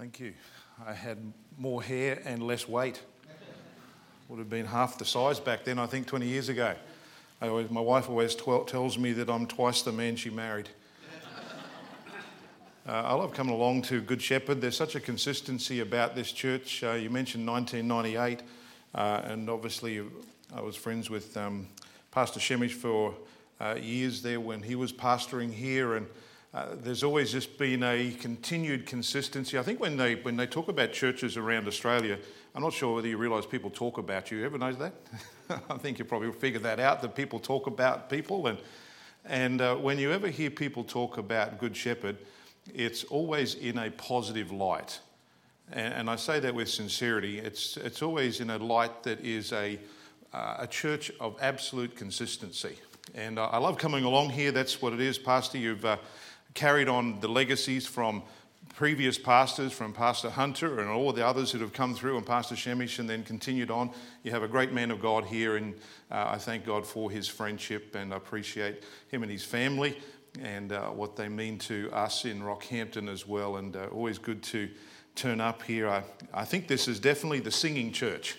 Thank you. I had more hair and less weight. Would have been half the size back then, I think, 20 years ago. Always, my wife always tells me that I'm twice the man she married. Uh, I love coming along to Good Shepherd. There's such a consistency about this church. Uh, you mentioned 1998, uh, and obviously I was friends with um, Pastor Shemish for uh, years there when he was pastoring here, and uh, there's always just been a continued consistency. I think when they when they talk about churches around Australia, I'm not sure whether you realise people talk about you. you ever know that? I think you probably figured that out that people talk about people, and and uh, when you ever hear people talk about Good Shepherd, it's always in a positive light, and, and I say that with sincerity. It's it's always in a light that is a uh, a church of absolute consistency. And uh, I love coming along here. That's what it is, Pastor. You've uh, carried on the legacies from previous pastors, from Pastor Hunter and all the others that have come through, and Pastor Shemish, and then continued on. You have a great man of God here, and uh, I thank God for his friendship and I appreciate him and his family and uh, what they mean to us in Rockhampton as well. And uh, always good to turn up here. I, I think this is definitely the singing church.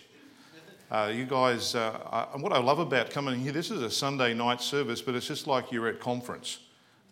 Uh, you guys, uh, I, what I love about coming here, this is a Sunday night service, but it's just like you're at conference.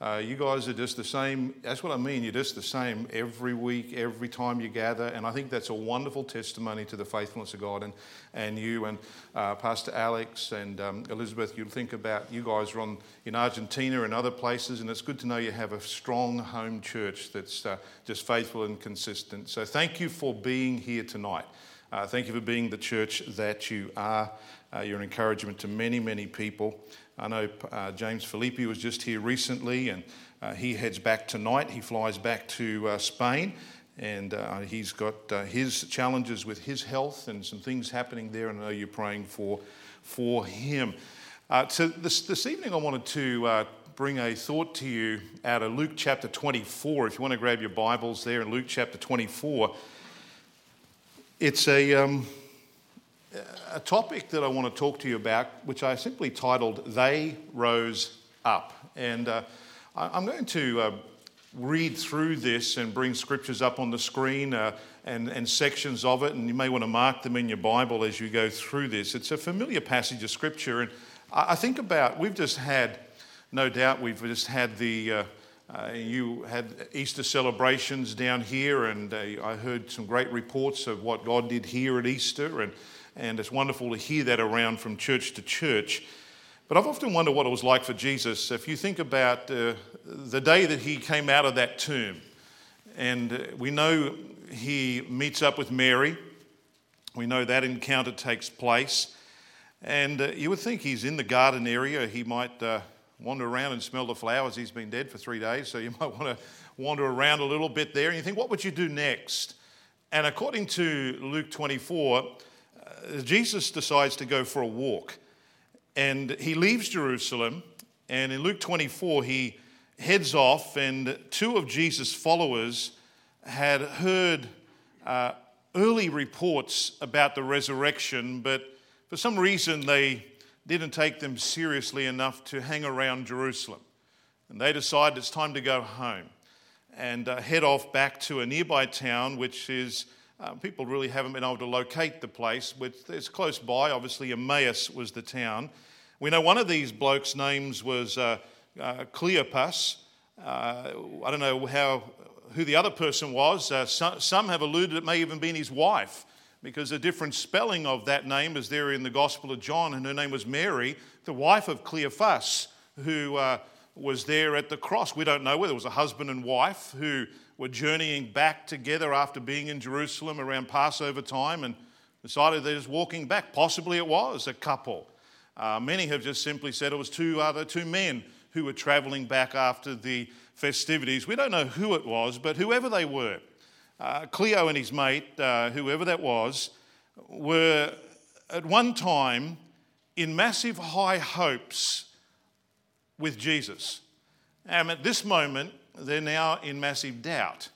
Uh, you guys are just the same. That's what I mean. You're just the same every week, every time you gather. And I think that's a wonderful testimony to the faithfulness of God. And, and you and uh, Pastor Alex and um, Elizabeth, you think about you guys are on, in Argentina and other places. And it's good to know you have a strong home church that's uh, just faithful and consistent. So thank you for being here tonight. Uh, thank you for being the church that you are. Uh, you're an encouragement to many, many people. I know uh, James Filippi was just here recently, and uh, he heads back tonight. He flies back to uh, Spain, and uh, he's got uh, his challenges with his health and some things happening there, and I know you're praying for, for him. Uh, so this, this evening, I wanted to bring a thought to you out of Luke chapter 24. If you want to grab your Bibles there in Luke chapter 24, it's a. Um, a topic that I want to talk to you about, which I simply titled They Rose Up. And uh, I'm going to uh, read through this and bring scriptures up on the screen uh, and, and sections of it, and you may want to mark them in your Bible as you go through this. It's a familiar passage of scripture, and I think about, we've just had, no doubt, we've just had the. Uh, uh, you had Easter celebrations down here, and uh, I heard some great reports of what God did here at Easter. And and it's wonderful to hear that around from church to church. But I've often wondered what it was like for Jesus. If you think about uh, the day that he came out of that tomb, and uh, we know he meets up with Mary, we know that encounter takes place. And uh, you would think he's in the garden area. He might uh, wander around and smell the flowers. He's been dead for three days, so you might want to wander around a little bit there. And you think, what would you do next? And according to Luke 24, Jesus decides to go for a walk. And he leaves Jerusalem. And in Luke 24, he heads off, and two of Jesus' followers had heard uh, early reports about the resurrection, but for some reason they didn't take them seriously enough to hang around Jerusalem. And they decided it's time to go home and uh, head off back to a nearby town, which is um, people really haven't been able to locate the place, but it's close by. Obviously, Emmaus was the town. We know one of these blokes' names was uh, uh, Cleopas. Uh, I don't know how, who the other person was. Uh, some, some have alluded it may even been his wife, because a different spelling of that name is there in the Gospel of John, and her name was Mary, the wife of Cleophas, who uh, was there at the cross. We don't know whether it was a husband and wife who were journeying back together after being in Jerusalem around Passover time and decided they're just walking back. Possibly it was a couple. Uh, many have just simply said it was two other two men who were traveling back after the festivities. We don't know who it was, but whoever they were, uh, Cleo and his mate, uh, whoever that was, were at one time in massive high hopes with Jesus. And at this moment, they're now in massive doubt.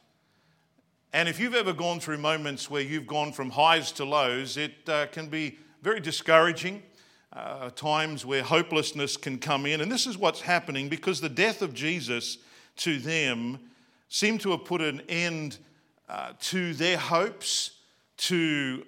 And if you've ever gone through moments where you've gone from highs to lows, it uh, can be very discouraging, uh, times where hopelessness can come in. And this is what's happening because the death of Jesus to them seemed to have put an end uh, to their hopes, to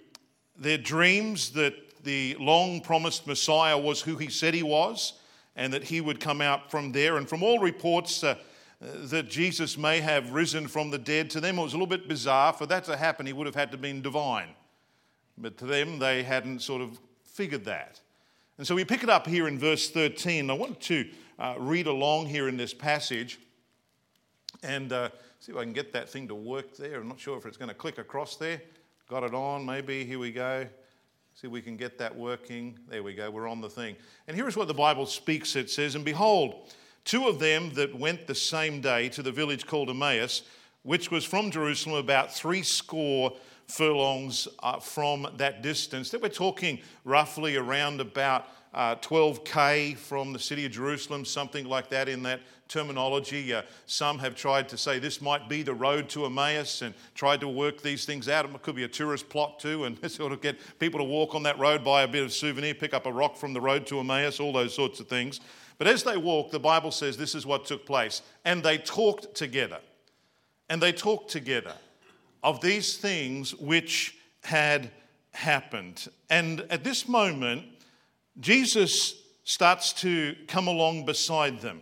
their dreams that the long promised Messiah was who he said he was, and that he would come out from there. And from all reports, uh, that Jesus may have risen from the dead, to them it was a little bit bizarre. For that to happen, he would have had to have been divine. But to them, they hadn't sort of figured that. And so we pick it up here in verse 13. I want to uh, read along here in this passage and uh, see if I can get that thing to work there. I'm not sure if it's going to click across there. Got it on, maybe. Here we go. See if we can get that working. There we go. We're on the thing. And here is what the Bible speaks it says, And behold, two of them that went the same day to the village called Emmaus, which was from Jerusalem about three score furlongs uh, from that distance. That we're talking roughly around about uh, 12k from the city of Jerusalem, something like that in that terminology. Uh, some have tried to say this might be the road to Emmaus and tried to work these things out. It could be a tourist plot too, and sort of get people to walk on that road, buy a bit of souvenir, pick up a rock from the road to Emmaus, all those sorts of things. But as they walked, the Bible says this is what took place. And they talked together. And they talked together of these things which had happened. And at this moment, Jesus starts to come along beside them.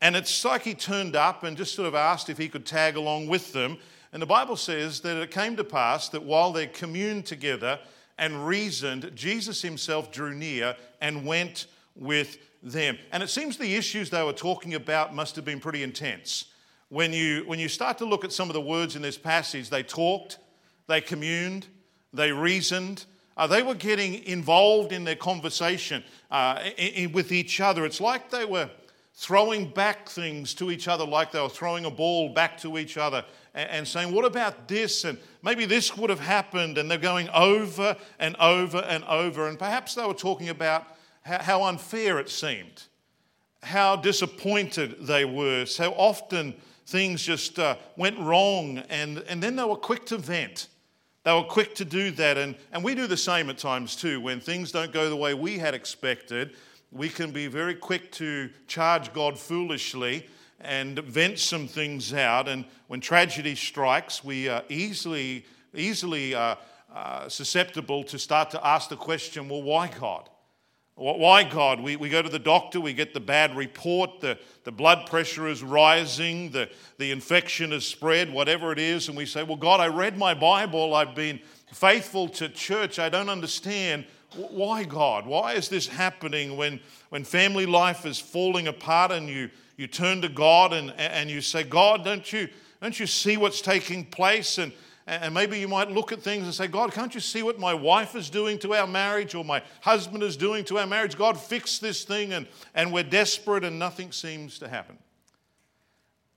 And it's like he turned up and just sort of asked if he could tag along with them. And the Bible says that it came to pass that while they communed together and reasoned, Jesus himself drew near and went with them. And it seems the issues they were talking about must have been pretty intense. When you, when you start to look at some of the words in this passage, they talked, they communed, they reasoned, uh, they were getting involved in their conversation uh, in, in, with each other. It's like they were throwing back things to each other, like they were throwing a ball back to each other and, and saying, What about this? And maybe this would have happened. And they're going over and over and over. And perhaps they were talking about how, how unfair it seemed, how disappointed they were, so often things just uh, went wrong. And, and then they were quick to vent. They were quick to do that. And, and we do the same at times too. When things don't go the way we had expected, we can be very quick to charge God foolishly and vent some things out. And when tragedy strikes, we are easily, easily uh, uh, susceptible to start to ask the question well, why God? Why God? We, we go to the doctor, we get the bad report, the, the blood pressure is rising, the, the infection is spread, whatever it is, and we say, Well, God, I read my Bible, I've been faithful to church, I don't understand. Why, God? Why is this happening when, when family life is falling apart and you, you turn to God and, and you say, God, don't you, don't you see what's taking place? And, and maybe you might look at things and say, God, can't you see what my wife is doing to our marriage or my husband is doing to our marriage? God, fix this thing. And, and we're desperate and nothing seems to happen.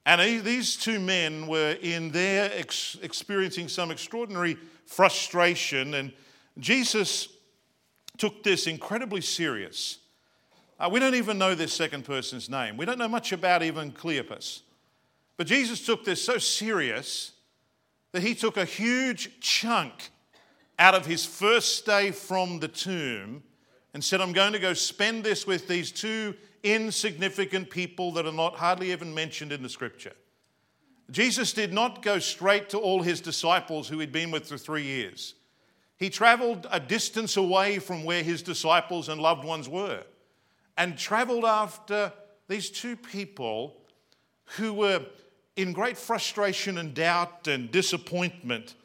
And these two men were in there ex- experiencing some extraordinary frustration. And Jesus took this incredibly serious. Uh, we don't even know this second person's name. We don't know much about even Cleopas. But Jesus took this so serious that he took a huge chunk out of his first day from the tomb and said, I'm going to go spend this with these two insignificant people that are not hardly even mentioned in the scripture. Jesus did not go straight to all his disciples who he'd been with for three years. He traveled a distance away from where his disciples and loved ones were and traveled after these two people who were in great frustration and doubt and disappointment.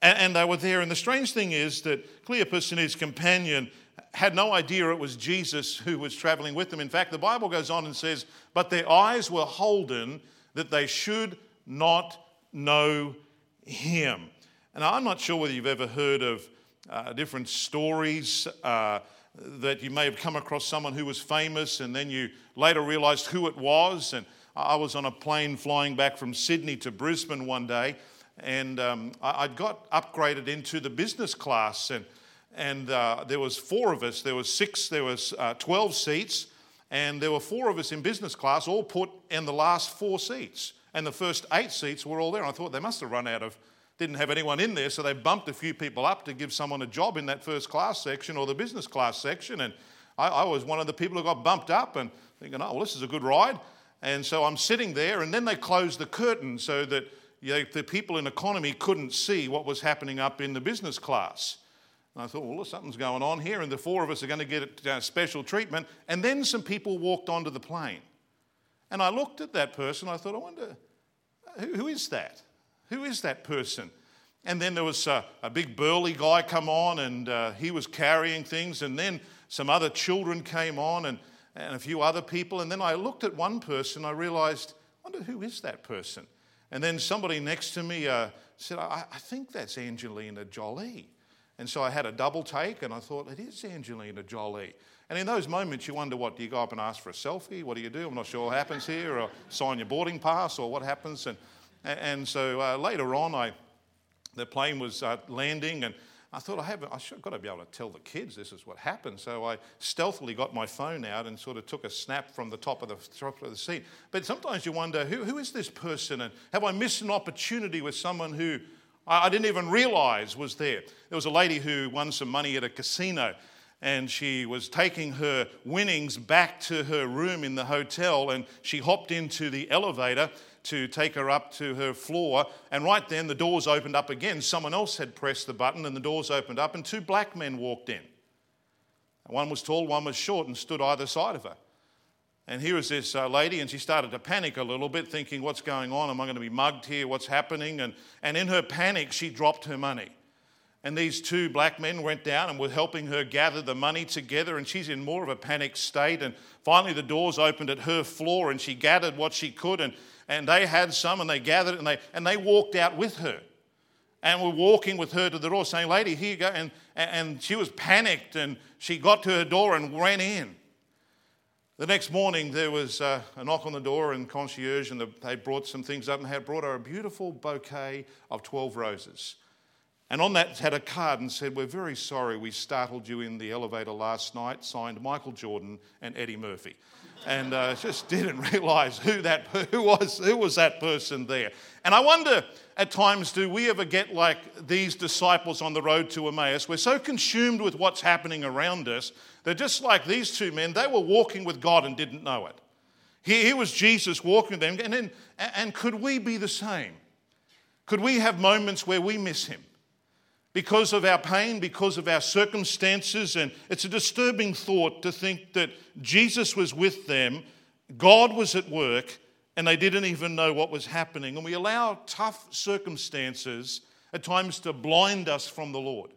And, they were there. And the strange thing is that Cleopas and his companion had no idea it was Jesus who was traveling with them. In fact, the Bible goes on and says, But their eyes were holden that they should not know him. And I'm not sure whether you've ever heard of uh, different stories. Uh, that you may have come across someone who was famous and then you later realized who it was. And I was on a plane flying back from Sydney to Brisbane one day, and um, I, would got upgraded into the business class, and and uh, there was four of us. There was six. There was uh, twelve seats, and there were four of us in business class, all put in the last four seats, and the first eight seats were all there. And I thought they must have run out of. Didn't have anyone in there, so they bumped a few people up to give someone a job in that first class section or the business class section. And I, I was one of the people who got bumped up and thinking, oh, well, this is a good ride. And so I'm sitting there, and then they closed the curtain so that you know, the people in economy couldn't see what was happening up in the business class. And I thought, well, something's going on here, and the four of us are going to get uh, special treatment. And then some people walked onto the plane. And I looked at that person, I thought, I wonder, who, who is that? Who is that person? And then there was a, a big burly guy come on, and uh, he was carrying things. And then some other children came on, and, and a few other people. And then I looked at one person, I realized, I wonder who is that person? And then somebody next to me uh, said, I, I think that's Angelina Jolie. And so I had a double take, and I thought, it is Angelina Jolie. And in those moments, you wonder what do you go up and ask for a selfie? What do you do? I'm not sure what happens here, or sign your boarding pass, or what happens. And, and so uh, later on, I, the plane was uh, landing, and I thought, I have I should, got to be able to tell the kids this is what happened. So I stealthily got my phone out and sort of took a snap from the top of the, top of the seat. But sometimes you wonder, who, who is this person? And have I missed an opportunity with someone who I, I didn't even realize was there? There was a lady who won some money at a casino and she was taking her winnings back to her room in the hotel and she hopped into the elevator to take her up to her floor and right then the doors opened up again. Someone else had pressed the button and the doors opened up and two black men walked in. One was tall one was short and stood either side of her. And here was this uh, lady and she started to panic a little bit thinking what's going on? Am i going to be mugged here? What's happening? And, and in her panic she dropped her money and these two black men went down and were helping her gather the money together. And she's in more of a panic state. And finally, the doors opened at her floor and she gathered what she could. And, and they had some and they gathered it and they, and they walked out with her. And were walking with her to the door saying, Lady, here you go. And, and she was panicked and she got to her door and ran in. The next morning, there was uh, a knock on the door and concierge, and the, they brought some things up and had brought her a beautiful bouquet of 12 roses. And on that had a card and said, We're very sorry we startled you in the elevator last night, signed Michael Jordan and Eddie Murphy. And uh, just didn't realize who, that, who, was, who was that person there. And I wonder at times, do we ever get like these disciples on the road to Emmaus? We're so consumed with what's happening around us that just like these two men, they were walking with God and didn't know it. Here, was Jesus walking with them. And, then, and could we be the same? Could we have moments where we miss him? Because of our pain, because of our circumstances. And it's a disturbing thought to think that Jesus was with them, God was at work, and they didn't even know what was happening. And we allow tough circumstances at times to blind us from the Lord.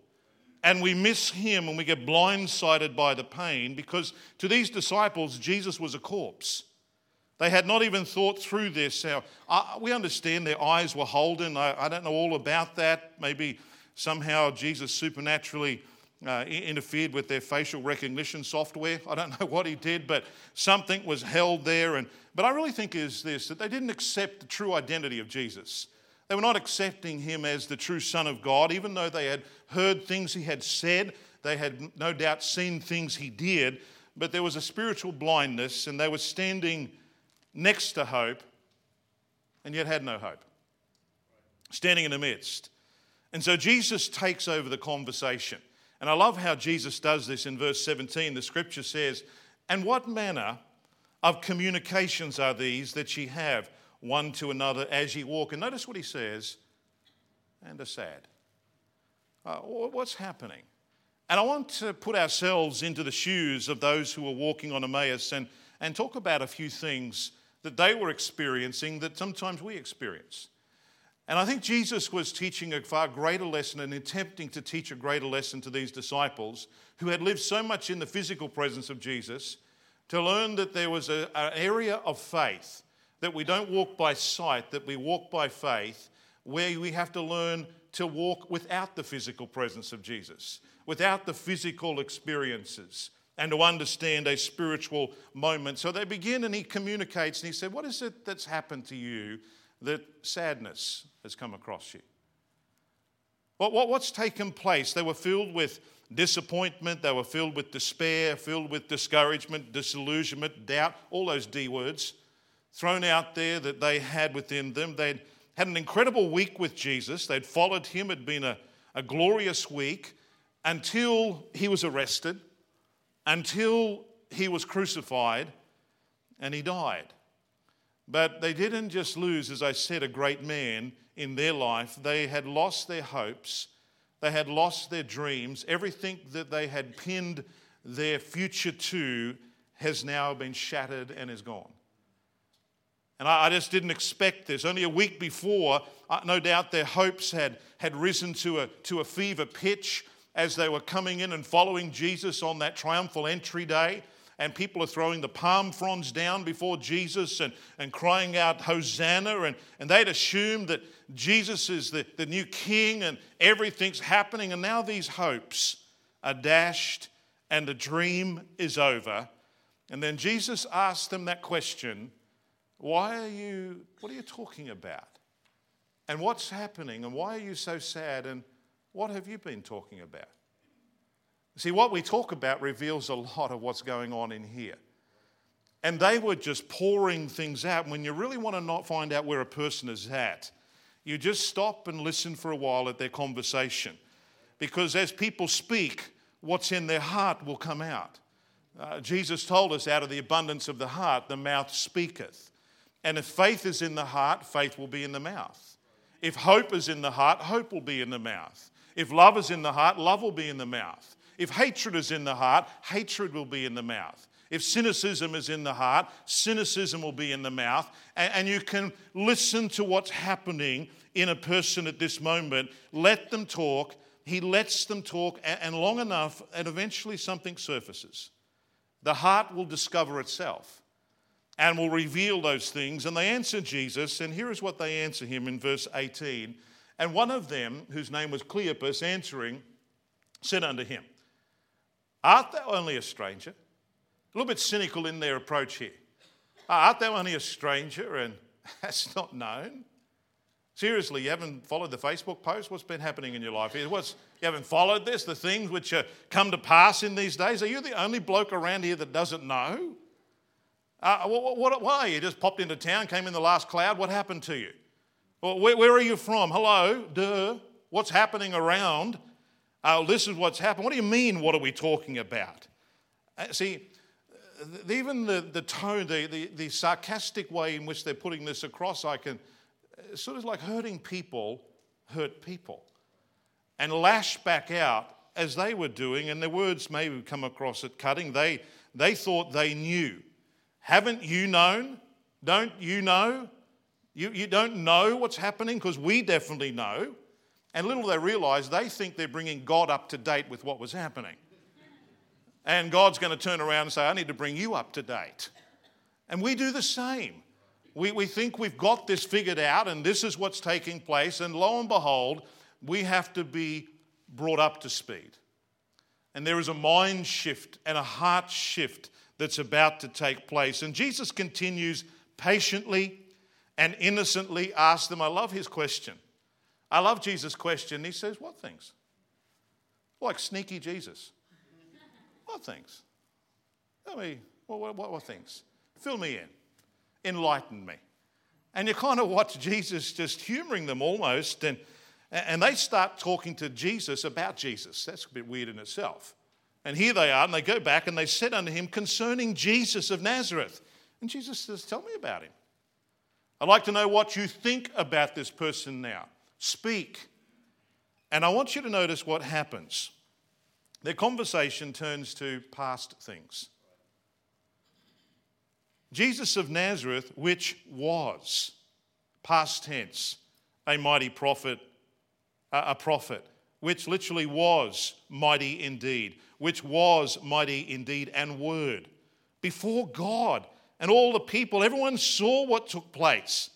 And we miss him and we get blindsided by the pain because to these disciples, Jesus was a corpse. They had not even thought through this. Now, we understand their eyes were holden. I don't know all about that. Maybe somehow Jesus supernaturally uh, interfered with their facial recognition software. I don't know what he did, but something was held there. And, but I really think is this that they didn't accept the true identity of Jesus. They were not accepting him as the true Son of God, even though they had heard things he had said. They had no doubt seen things he did, but there was a spiritual blindness, and they were standing next to hope and yet had no hope. Standing in the midst. And so Jesus takes over the conversation. And I love how Jesus does this in verse 17. The scripture says, And what manner of communications are these that ye have one to another as ye walk? And notice what he says, and are sad. Uh, what's happening? And I want to put ourselves into the shoes of those who were walking on Emmaus and, and talk about a few things that they were experiencing that sometimes we experience. And I think Jesus was teaching a far greater lesson and attempting to teach a greater lesson to these disciples who had lived so much in the physical presence of Jesus to learn that there was an area of faith, that we don't walk by sight, that we walk by faith, where we have to learn to walk without the physical presence of Jesus, without the physical experiences, and to understand a spiritual moment. So they begin and he communicates and he said, What is it that's happened to you that sadness has come across you? What, what, what's taken place? They were filled with disappointment, they were filled with despair, filled with discouragement, disillusionment, doubt, all those D words thrown out there that they had within them. They'd had an incredible week with Jesus, they'd followed him, it had been a, a glorious week until he was arrested, until he was crucified, and he died. But they didn't just lose, as I said, a great man in their life. They had lost their hopes, they had lost their dreams. Everything that they had pinned their future to has now been shattered and is gone. And I, just didn't expect this. Only a week before, uh, no doubt their hopes had, had risen to a, to a fever pitch as they were coming in and following Jesus on that triumphal entry day and people are throwing the palm fronds down before Jesus and, and crying out, Hosanna. And, and they'd assumed that Jesus is the, the new king and everything's happening. And now these hopes are dashed and the dream is over. And then Jesus asked them that question Why are you, what are you talking about? And what's happening? And why are you so sad? And what have you been talking about? See, what we talk about reveals a lot of what's going on in here. And they were just pouring things out. When you really want to not find out where a person is at, you just stop and listen for a while at their conversation. Because as people speak, what's in their heart will come out. Uh, Jesus told us, out of the abundance of the heart, the mouth speaketh. And if faith is in the heart, faith will be in the mouth. If hope is in the heart, hope will be in the mouth. If love is in the heart, love will be in the mouth. If hatred is in the heart, hatred will be in the mouth. If cynicism is in the heart, cynicism will be in the mouth. And, you can listen to what's happening in a person at this moment. Let them talk. He lets them talk, and long enough, and eventually something surfaces. The heart will discover itself and will reveal those things. And they answer Jesus, and here is what they answer him in verse 18. And one of them, whose name was Cleopas, answering, said unto him, Art thou only a stranger? A little bit cynical in their approach here. Art thou only a stranger and hast not known? Seriously, you haven't followed the Facebook post? What's been happening in your life? What's, you haven't followed this, the things which come to pass in these days? Are you the only bloke around here that doesn't know? Uh, what, what, why? You just popped into town, came in the last cloud. What happened to you? Well, where, where are you from? Hello, duh. What's happening around? Oh, this is what's happened. What do you mean, what are we talking about? Uh, see, even the, the tone, the, the, the, sarcastic way in which they're putting this across, I can uh, sort of like hurting people hurt people and lash back out as they were doing, and their words may come across at cutting. They, they thought they knew. Haven't you known? Don't you know? You, you don't know what's happening because we definitely know. And little they realize, they think they're bringing God up to date with what was happening. And God's going to turn around and say, I need to bring you up to date. And we do the same. We, we think we've got this figured out and this is what's taking place. And lo and behold, we have to be brought up to speed. And there is a mind shift and a heart shift that's about to take place. And Jesus continues patiently and innocently ask them. I love his question. I love Jesus' question. He says, What things? Like sneaky Jesus. What things? Tell me, what, what, what things? Fill me in. Enlighten me. And you kind of watch Jesus just humoring them almost, and, and they start talking to Jesus about Jesus. That's a bit weird in itself. And here they are, and they go back and they said unto him concerning Jesus of Nazareth. And Jesus says, Tell me about him. I'd like to know what you think about this person now. Speak. And I want you to notice what happens. Their conversation turns to past things. Jesus of Nazareth, which was, past tense, a mighty prophet, a prophet, which literally was mighty indeed, which was mighty indeed and word. Before God and all the people, everyone saw what took place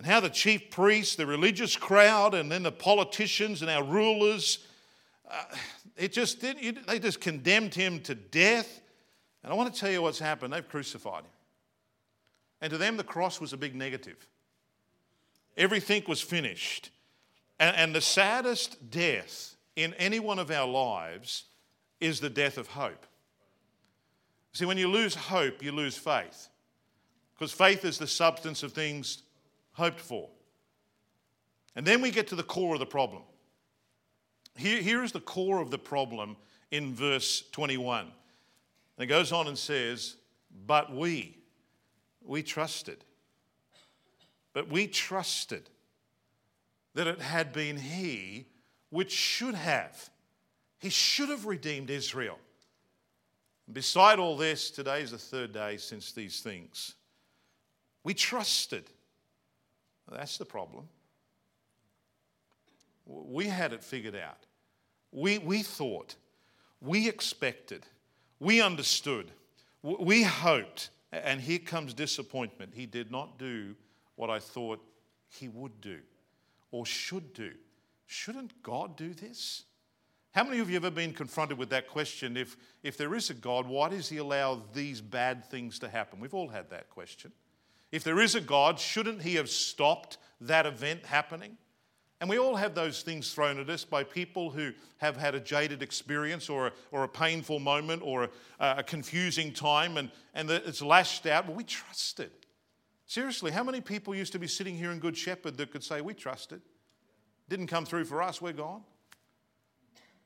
and how the chief priests, the religious crowd, and then the politicians and our rulers, uh, it just did, they just condemned him to death. And I want to tell you what's happened. They've crucified him. And to them, the cross was a big negative. Everything was finished. And, and the saddest death in any one of our lives is the death of hope. See, when you lose hope, you lose faith. Because faith is the substance of things hoped for. And then we get to the core of the problem. Here, here is the core of the problem in verse 21. And it goes on and says, But we, we trusted. but we trusted that it had been He which should have. He should have redeemed Israel. Beside all this, today is the third day since these things. We trusted. That's the problem. We had it figured out. We, we thought. We expected. We understood. We hoped. And here comes disappointment. He did not do what I thought he would do or should do. Shouldn't God do this? How many of you have ever been confronted with that question? If, if there is a God, why does He allow these bad things to happen? We've all had that question. If there is a God, shouldn't He have stopped that event happening? And we all have those things thrown at us by people who have had a jaded experience or a, or a painful moment or a, a confusing time and, and it's lashed out. Well, we trusted. Seriously, how many people used to be sitting here in Good Shepherd that could say, We trusted? Didn't come through for us, we're gone.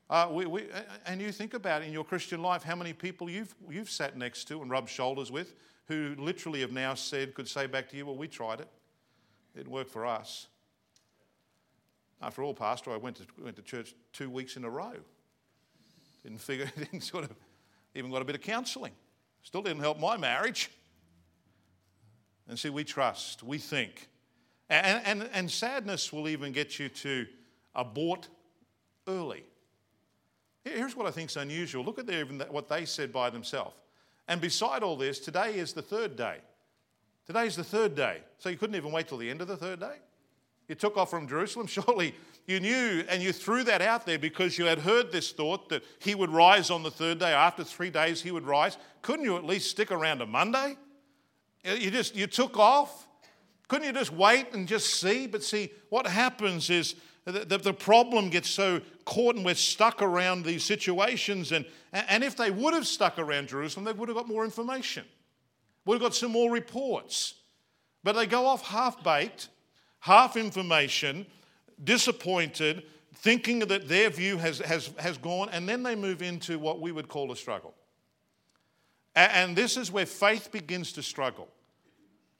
Uh, we, we, and you think about in your Christian life how many people you've, you've sat next to and rubbed shoulders with who literally have now said, could say back to you, well, we tried it. It didn't work for us. After all, Pastor, I went to, went to church two weeks in a row. Didn't figure, didn't sort of, even got a bit of counseling. Still didn't help my marriage. And see, we trust, we think. And, and, and sadness will even get you to abort early. Here's what I think is unusual. Look at their, what they said by themselves. And beside all this, today is the third day. Today is the third day. So you couldn't even wait till the end of the third day? You took off from Jerusalem. Surely you knew and you threw that out there because you had heard this thought that he would rise on the third day. After three days, he would rise. Couldn't you at least stick around to Monday? You just you took off. Couldn't you just wait and just see? But see, what happens is the, the problem gets so caught and we're stuck around these situations. And, and if they would have stuck around Jerusalem, they would have got more information, would have got some more reports. But they go off half baked, half information, disappointed, thinking that their view has, has, has gone, and then they move into what we would call a struggle. And this is where faith begins to struggle.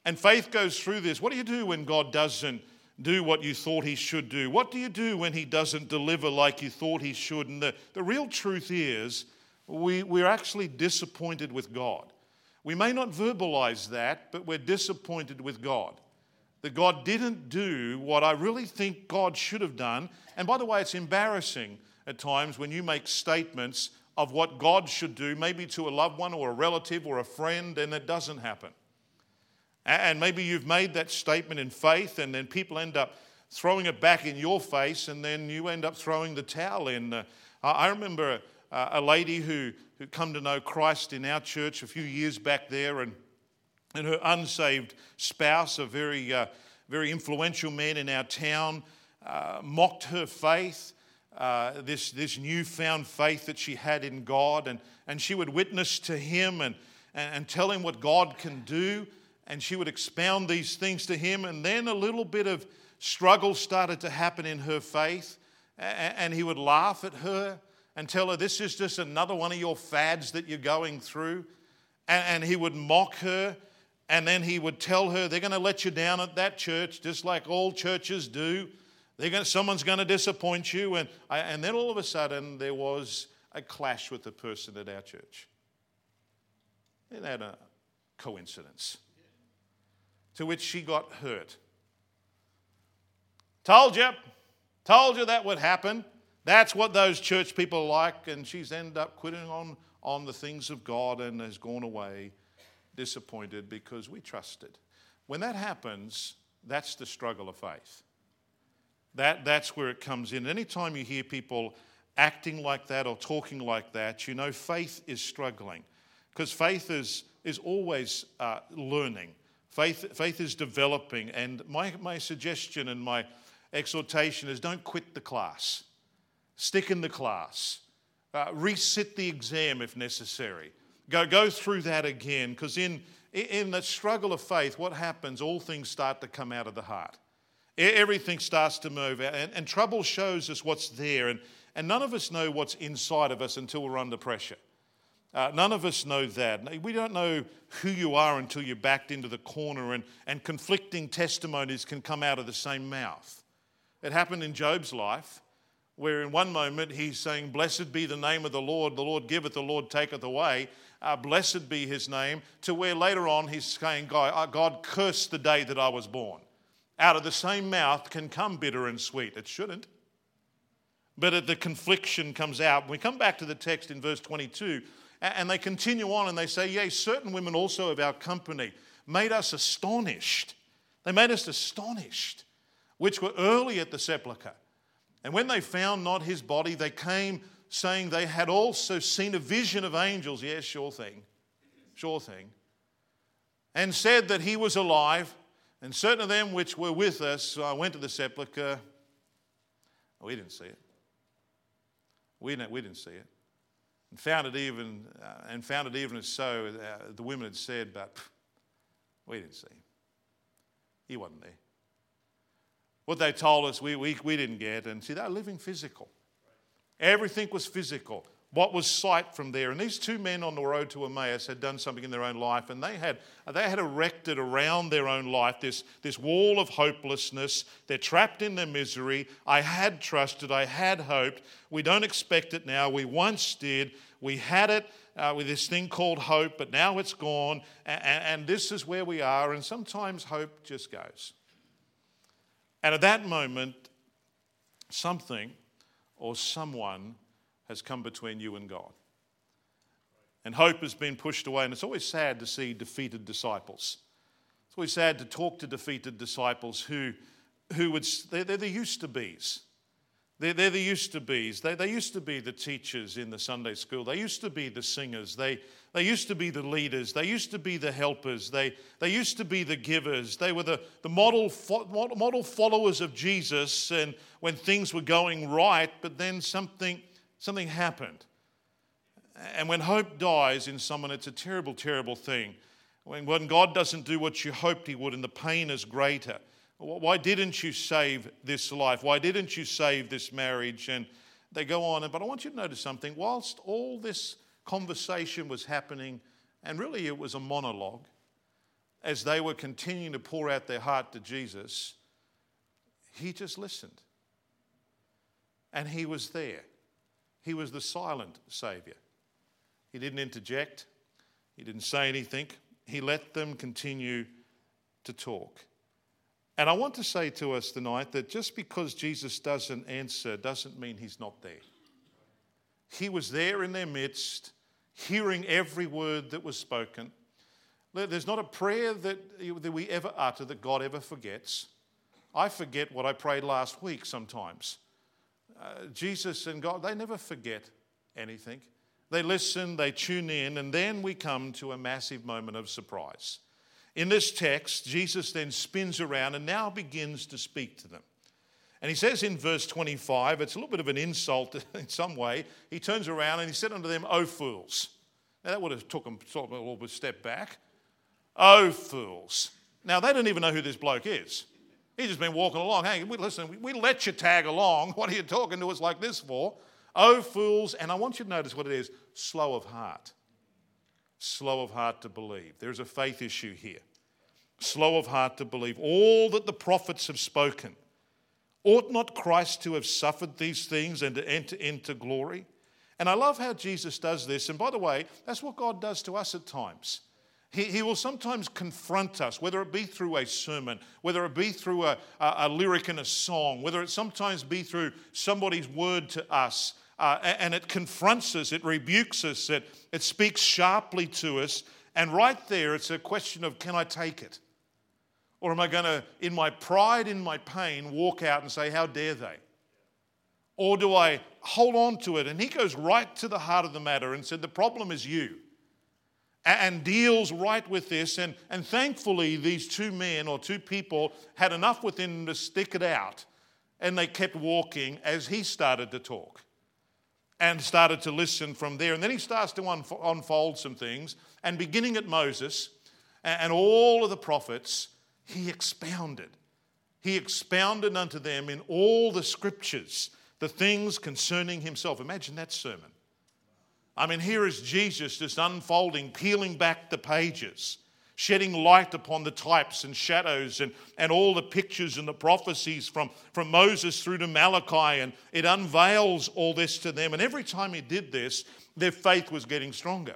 And faith goes through this. What do you do when God doesn't do what you thought he should do? What do you do when he doesn't deliver like you thought he should? And the, the real truth is, we, we're actually disappointed with God. We may not verbalize that, but we're disappointed with God. That God didn't do what I really think God should have done. And by the way, it's embarrassing at times when you make statements of what God should do, maybe to a loved one or a relative or a friend, and it doesn't happen. And maybe you've made that statement in faith, and then people end up throwing it back in your face, and then you end up throwing the towel in. Uh, I remember a, a lady who, who come to know Christ in our church a few years back there, and, and her unsaved spouse, a very, uh, very influential man in our town, uh, mocked her faith. Uh, this, this newfound faith that she had in God, and, and she would witness to him and, and, and tell him what God can do and she would expound these things to him. And then a little bit of struggle started to happen in her faith. And he would laugh at her and tell her, This is just another one of your fads that you're going through. And he would mock her. And then he would tell her, They're going to let you down at that church, just like all churches do. They're going to, someone's going to disappoint you. And, and then all of a sudden, there was a clash with the person at our church. Isn't that a coincidence? To which she got hurt. Told you, told you that would happen. That's what those church people like, and she's ended up quitting on, on the things of God and has gone away disappointed because we trusted. When that happens, that's the struggle of faith. That, that's where it comes in. Anytime you hear people acting like that or talking like that, you know faith is struggling because faith is, is always uh, learning. Faith, faith is developing, and my, my suggestion and my exhortation is don't quit the class. Stick in the class. Uh, resit the exam if necessary. Go, go through that again, because in, in the struggle of faith, what happens? All things start to come out of the heart. Everything starts to move and, and trouble shows us what's there, and, and none of us know what's inside of us until we're under pressure. Uh, none of us know that. We don't know who you are until you're backed into the corner, and, and conflicting testimonies can come out of the same mouth. It happened in Job's life, where in one moment he's saying, Blessed be the name of the Lord, the Lord giveth, the Lord taketh away. Uh, blessed be his name, to where later on he's saying, God, uh, God cursed the day that I was born. Out of the same mouth can come bitter and sweet. It shouldn't. But the confliction comes out. We come back to the text in verse 22, and they continue on and they say, Yea, certain women also of our company made us astonished. They made us astonished, which were early at the sepulchre. And when they found not his body, they came saying they had also seen a vision of angels. Yes, sure thing. Sure thing. And said that he was alive. And certain of them which were with us uh, went to the sepulchre. We didn't see it. We didn't, we didn't see it. And found it even, uh, and found it even as so, uh, the women had said, but we didn't see him. He wasn't there. What they told us, we, we, we didn't get. And see, they're living physical. Everything was physical. What was sight from there? And these two men on the road to Emmaus had done something in their own life, and they had, they had erected around their own life this, this wall of hopelessness. They're trapped in their misery. I had trusted, I had hoped. We don't expect it now. We once did. We had it uh, with this thing called hope, but now it's gone, and, and this is where we are. And sometimes hope just goes. And at that moment, something or someone has come between you and God. And hope has been pushed away. And it's always sad to see defeated disciples. It's always sad to talk to defeated disciples who, who would, they're, they're the used to be's. They're, they're the used to be's. They, they used to be the teachers in the Sunday school. They used to be the singers. They, they used to be the leaders. They used to be the helpers. They, they used to be the givers. They were the, the model, model followers of Jesus and when things were going right, but then something, something happened. And when hope dies in someone, it's a terrible, terrible thing. When, when God doesn't do what you hoped He would and the pain is greater. Why didn't you save this life? Why didn't you save this marriage? And they go on. But I want you to notice something. Whilst all this conversation was happening, and really it was a monologue, as they were continuing to pour out their heart to Jesus, he just listened. And he was there. He was the silent Savior. He didn't interject, he didn't say anything. He let them continue to talk. And I want to say to us tonight that just because Jesus doesn't answer doesn't mean he's not there. He was there in their midst hearing every word that was spoken. There's not a prayer that, that we ever utter that God ever forgets. I forget what I prayed last week sometimes. Uh, Jesus and God, they never forget anything. They listen, they tune in, and then we come to a massive moment of surprise. In this text, Jesus then spins around and now begins to speak to them. And he says in verse 25, it's a little bit of an insult in some way. He turns around and he said unto them, O fools. Now that would have took them sort of a little bit step back. O fools. Now they don't even know who this bloke is. He's just been walking along. Hey, we, listen, we, we let you tag along. What are you talking to us like this for? O fools. And I want you to notice what it is slow of heart. Slow of heart to believe. There's a faith issue here. Slow of heart to believe all that the prophets have spoken. Ought not Christ to have suffered these things and to enter into glory? And I love how Jesus does this. And by the way, that's what God does to us at times. He, he will sometimes confront us, whether it be through a sermon, whether it be through a, a, a lyric in a song, whether it sometimes be through somebody's word to us. Uh, and it confronts us, it rebukes us, it, it speaks sharply to us. And right there, it's a question of can I take it? Or am I going to, in my pride, in my pain, walk out and say, How dare they? Or do I hold on to it? And he goes right to the heart of the matter and said, The problem is you. And deals right with this. And, and thankfully, these two men or two people had enough within them to stick it out. And they kept walking as he started to talk and started to listen from there. And then he starts to unfold some things. And beginning at Moses and all of the prophets, he expounded. He expounded unto them in all the scriptures the things concerning himself. Imagine that sermon. I mean, here is Jesus just unfolding, peeling back the pages, shedding light upon the types and shadows and, and all the pictures and the prophecies from, from Moses through to Malachi. And it unveils all this to them. And every time he did this, their faith was getting stronger.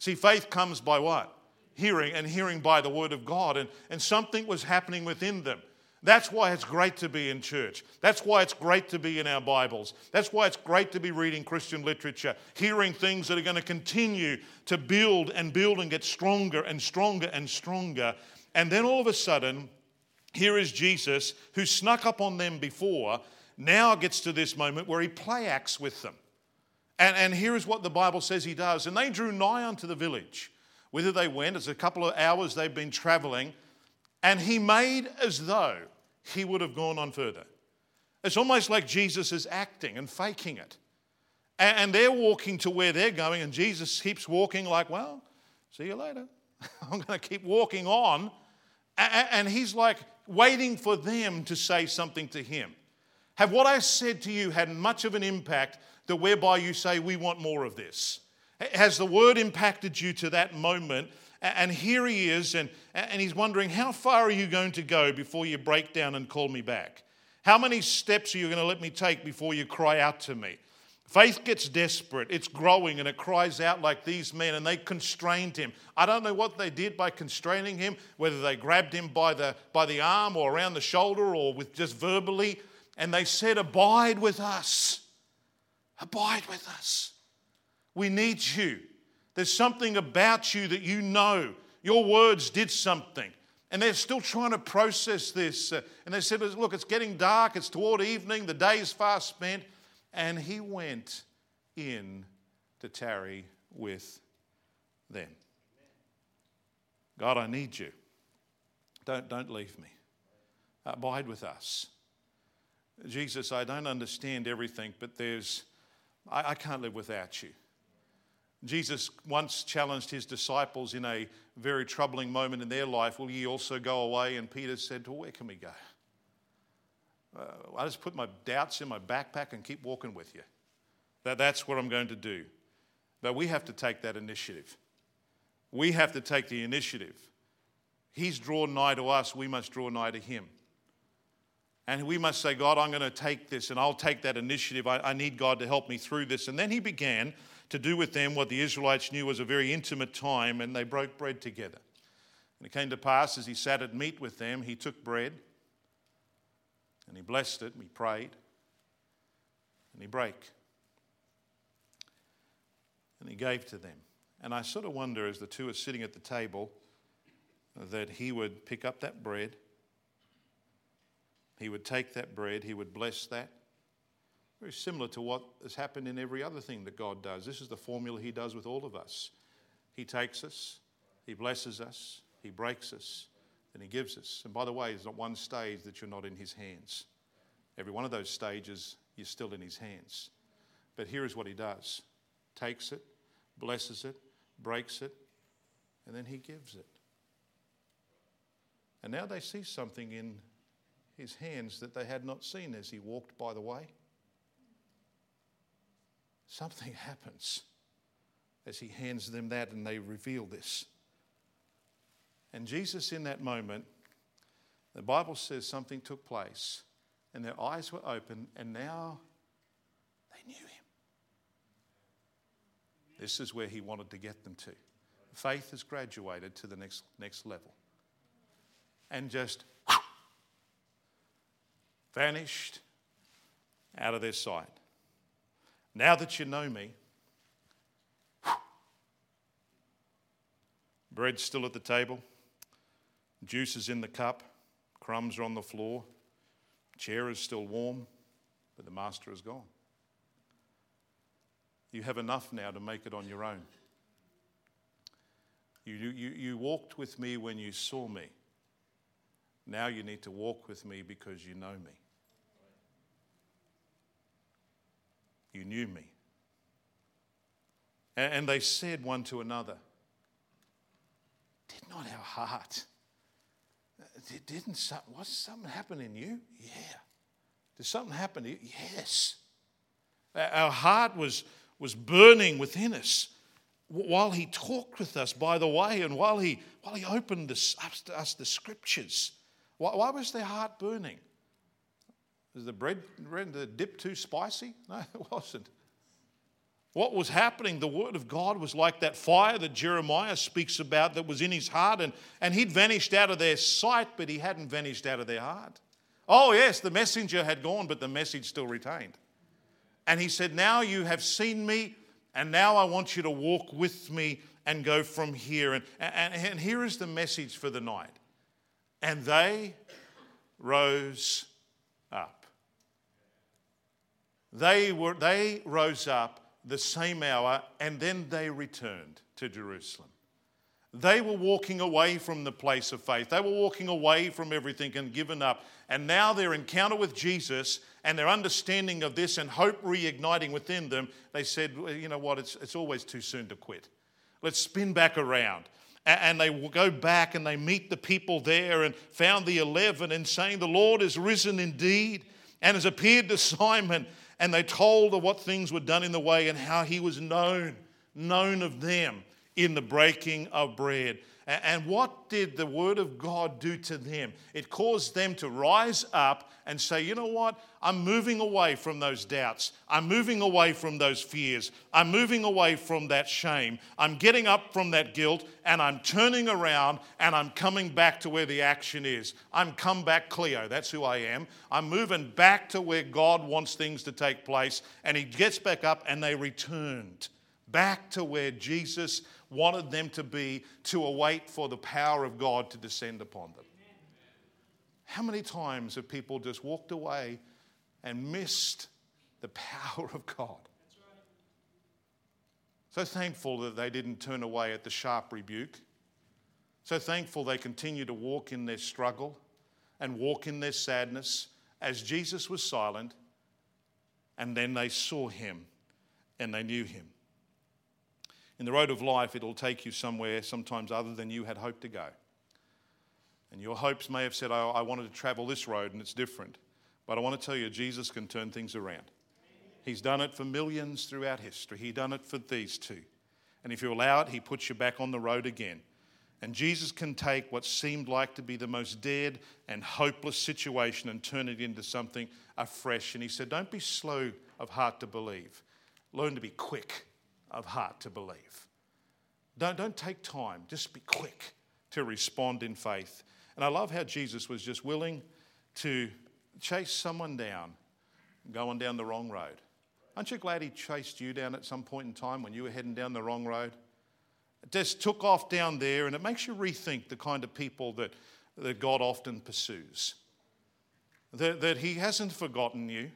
See, faith comes by what? Hearing, and hearing by the word of God. And, and something was happening within them. That's why it's great to be in church. That's why it's great to be in our Bibles. That's why it's great to be reading Christian literature, hearing things that are going to continue to build and build and get stronger and stronger and stronger. And then all of a sudden, here is Jesus who snuck up on them before, now gets to this moment where he play acts with them. And, and here is what the Bible says he does. And they drew nigh unto the village. Whither they went, it's a couple of hours they've been traveling. And he made as though he would have gone on further. It's almost like Jesus is acting and faking it. And they're walking to where they're going, and Jesus keeps walking, like, well, see you later. I'm going to keep walking on. And he's like waiting for them to say something to him. Have what I said to you had much of an impact that whereby you say, We want more of this? Has the word impacted you to that moment and here he is, and, and he's wondering, How far are you going to go before you break down and call me back? How many steps are you going to let me take before you cry out to me? Faith gets desperate. It's growing and it cries out like these men, and they constrained him. I don't know what they did by constraining him, whether they grabbed him by the, by the arm or around the shoulder or with just verbally, and they said, Abide with us. Abide with us. We need you. There's something about you that you know. Your words did something. And they're still trying to process this. Uh, and they said, Look, it's getting dark, it's toward evening, the day is far spent. And he went in to tarry with them. God, I need you. Don't, don't leave me. Abide with us. Jesus, I don't understand everything, but there's, I, I can't live without you. Jesus once challenged his disciples in a very troubling moment in their life Will ye also go away? And Peter said, Well, where can we go? Uh, I just put my doubts in my backpack and keep walking with you. That, that's what I'm going to do. But we have to take that initiative. We have to take the initiative. He's drawn nigh to us, we must draw nigh to him. And we must say, God, I'm going to take this and I'll take that initiative. I, I need God to help me through this. And then he began to do with them what the Israelites knew was a very intimate time, and they broke bread together. And it came to pass as he sat at meat with them, he took bread and he blessed it and he prayed and he brake and he gave to them. And I sort of wonder as the two are sitting at the table that he would pick up that bread, he would take that bread, he would bless that, very similar to what has happened in every other thing that God does. This is the formula He does with all of us. He takes us, He blesses us, He breaks us, and He gives us. And by the way, there's not one stage that you're not in His hands. Every one of those stages, you're still in His hands. But here is what He does takes it, blesses it, breaks it, and then He gives it. And now they see something in His hands that they had not seen as He walked by the way something happens as he hands them that and they reveal this. And Jesus, in that moment, the Bible says something took place and their eyes were open and now they knew him. This is where he wanted to get them to. Faith has graduated to the next, next level and just vanished out of their sight. Now that you know me, bread's still at the table, juice is in the cup, crumbs are on the floor, chair is still warm, but the master is gone. You have enough now to make it on your own. You, you, you walked with me when you saw me. Now you need to walk with me because you know me. You knew me. And they said one to another, Did not our heart, uh, didn't some, was something happen in you? Yeah. Did something happen to you? Yes. Our heart was, was burning within us while he talked with us by the way and while he, while he opened this, us the scriptures. Why, why was their heart burning? Was the bread, the dip too spicy? No, it wasn't. What was happening, the word of God was like that fire that Jeremiah speaks about that was in his heart, and, and he'd vanished out of their sight, but he hadn't vanished out of their heart. Oh, yes, the messenger had gone, but the message still retained. And he said, Now you have seen me, and now I want you to walk with me and go from here. And, and, and here is the message for the night. And they rose up. They, were, they rose up the same hour, and then they returned to Jerusalem. They were walking away from the place of faith. They were walking away from everything and given up. And now their encounter with Jesus and their understanding of this and hope reigniting within them, they said, well, you know what, it's, it's always too soon to quit. Let's spin back around. And they go back and they meet the people there and found the eleven and saying, The Lord is risen indeed and has appeared to Simon and they told of what things were done in the way and how he was known, known of them in the breaking of bread. And what did the Word of God do to them? It caused them to rise up and say, you know what? I'm moving away from those doubts. I'm moving away from those fears. I'm moving away from that shame. I'm getting up from that guilt and I'm turning around and I'm coming back to where the action is. I'm come back Cleo. That's who I am. I'm moving back to where God wants things to take place. And he gets back up and they returned back to where Jesus wanted them to be to await for the power of God to descend upon them. How many times have people just walked away and missed the power of God? So thankful that they didn't turn away at the sharp rebuke. So thankful they continue to walk in their struggle and walk in their sadness as Jesus was silent and then they saw him and they knew him. In the road of life, it'll take you somewhere sometimes other than you had hoped to go. And your hopes may have said, oh, I wanted to travel this road and it's different. But I want to tell you, Jesus can turn things around. He's done it for millions throughout history. He done it for these two. And if you allow it, he puts you back on the road again. And Jesus can take what seemed like to be the most dead and hopeless situation and turn it into something afresh. And he said, Don't be slow of heart to believe. Learn to be quick of heart to believe. Don't, don't take time, just be quick to respond in faith. And I love how Jesus was just willing to chase someone down going down the wrong road. Aren't you glad he chased you down at some point in time when you were heading down the wrong road? It just took off down there, and it makes you rethink the kind of people that, that God often pursues. That, that he hasn't forgotten you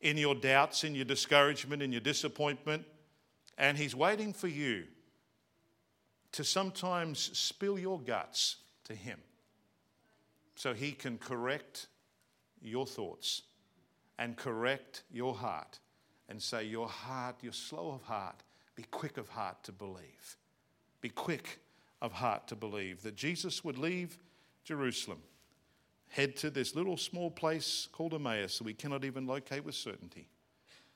in your doubts, in your discouragement, in your disappointment. And He's waiting for you to sometimes spill your guts to Him so He can correct your thoughts and correct your heart and say, Your heart, you're slow of heart, be quick of heart to believe. Be quick of heart to believe that Jesus would leave Jerusalem, head to this little small place called Emmaus that we cannot even locate with certainty,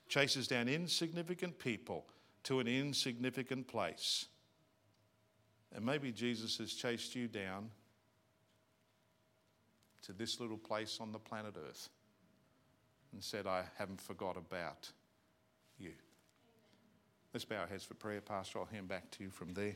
chases down insignificant people to an insignificant place. And maybe Jesus has chased you down to this little place on the planet Earth and said, I haven't forgot about you. Let's bow our heads for prayer, Pastor. I'll hand back to you from there.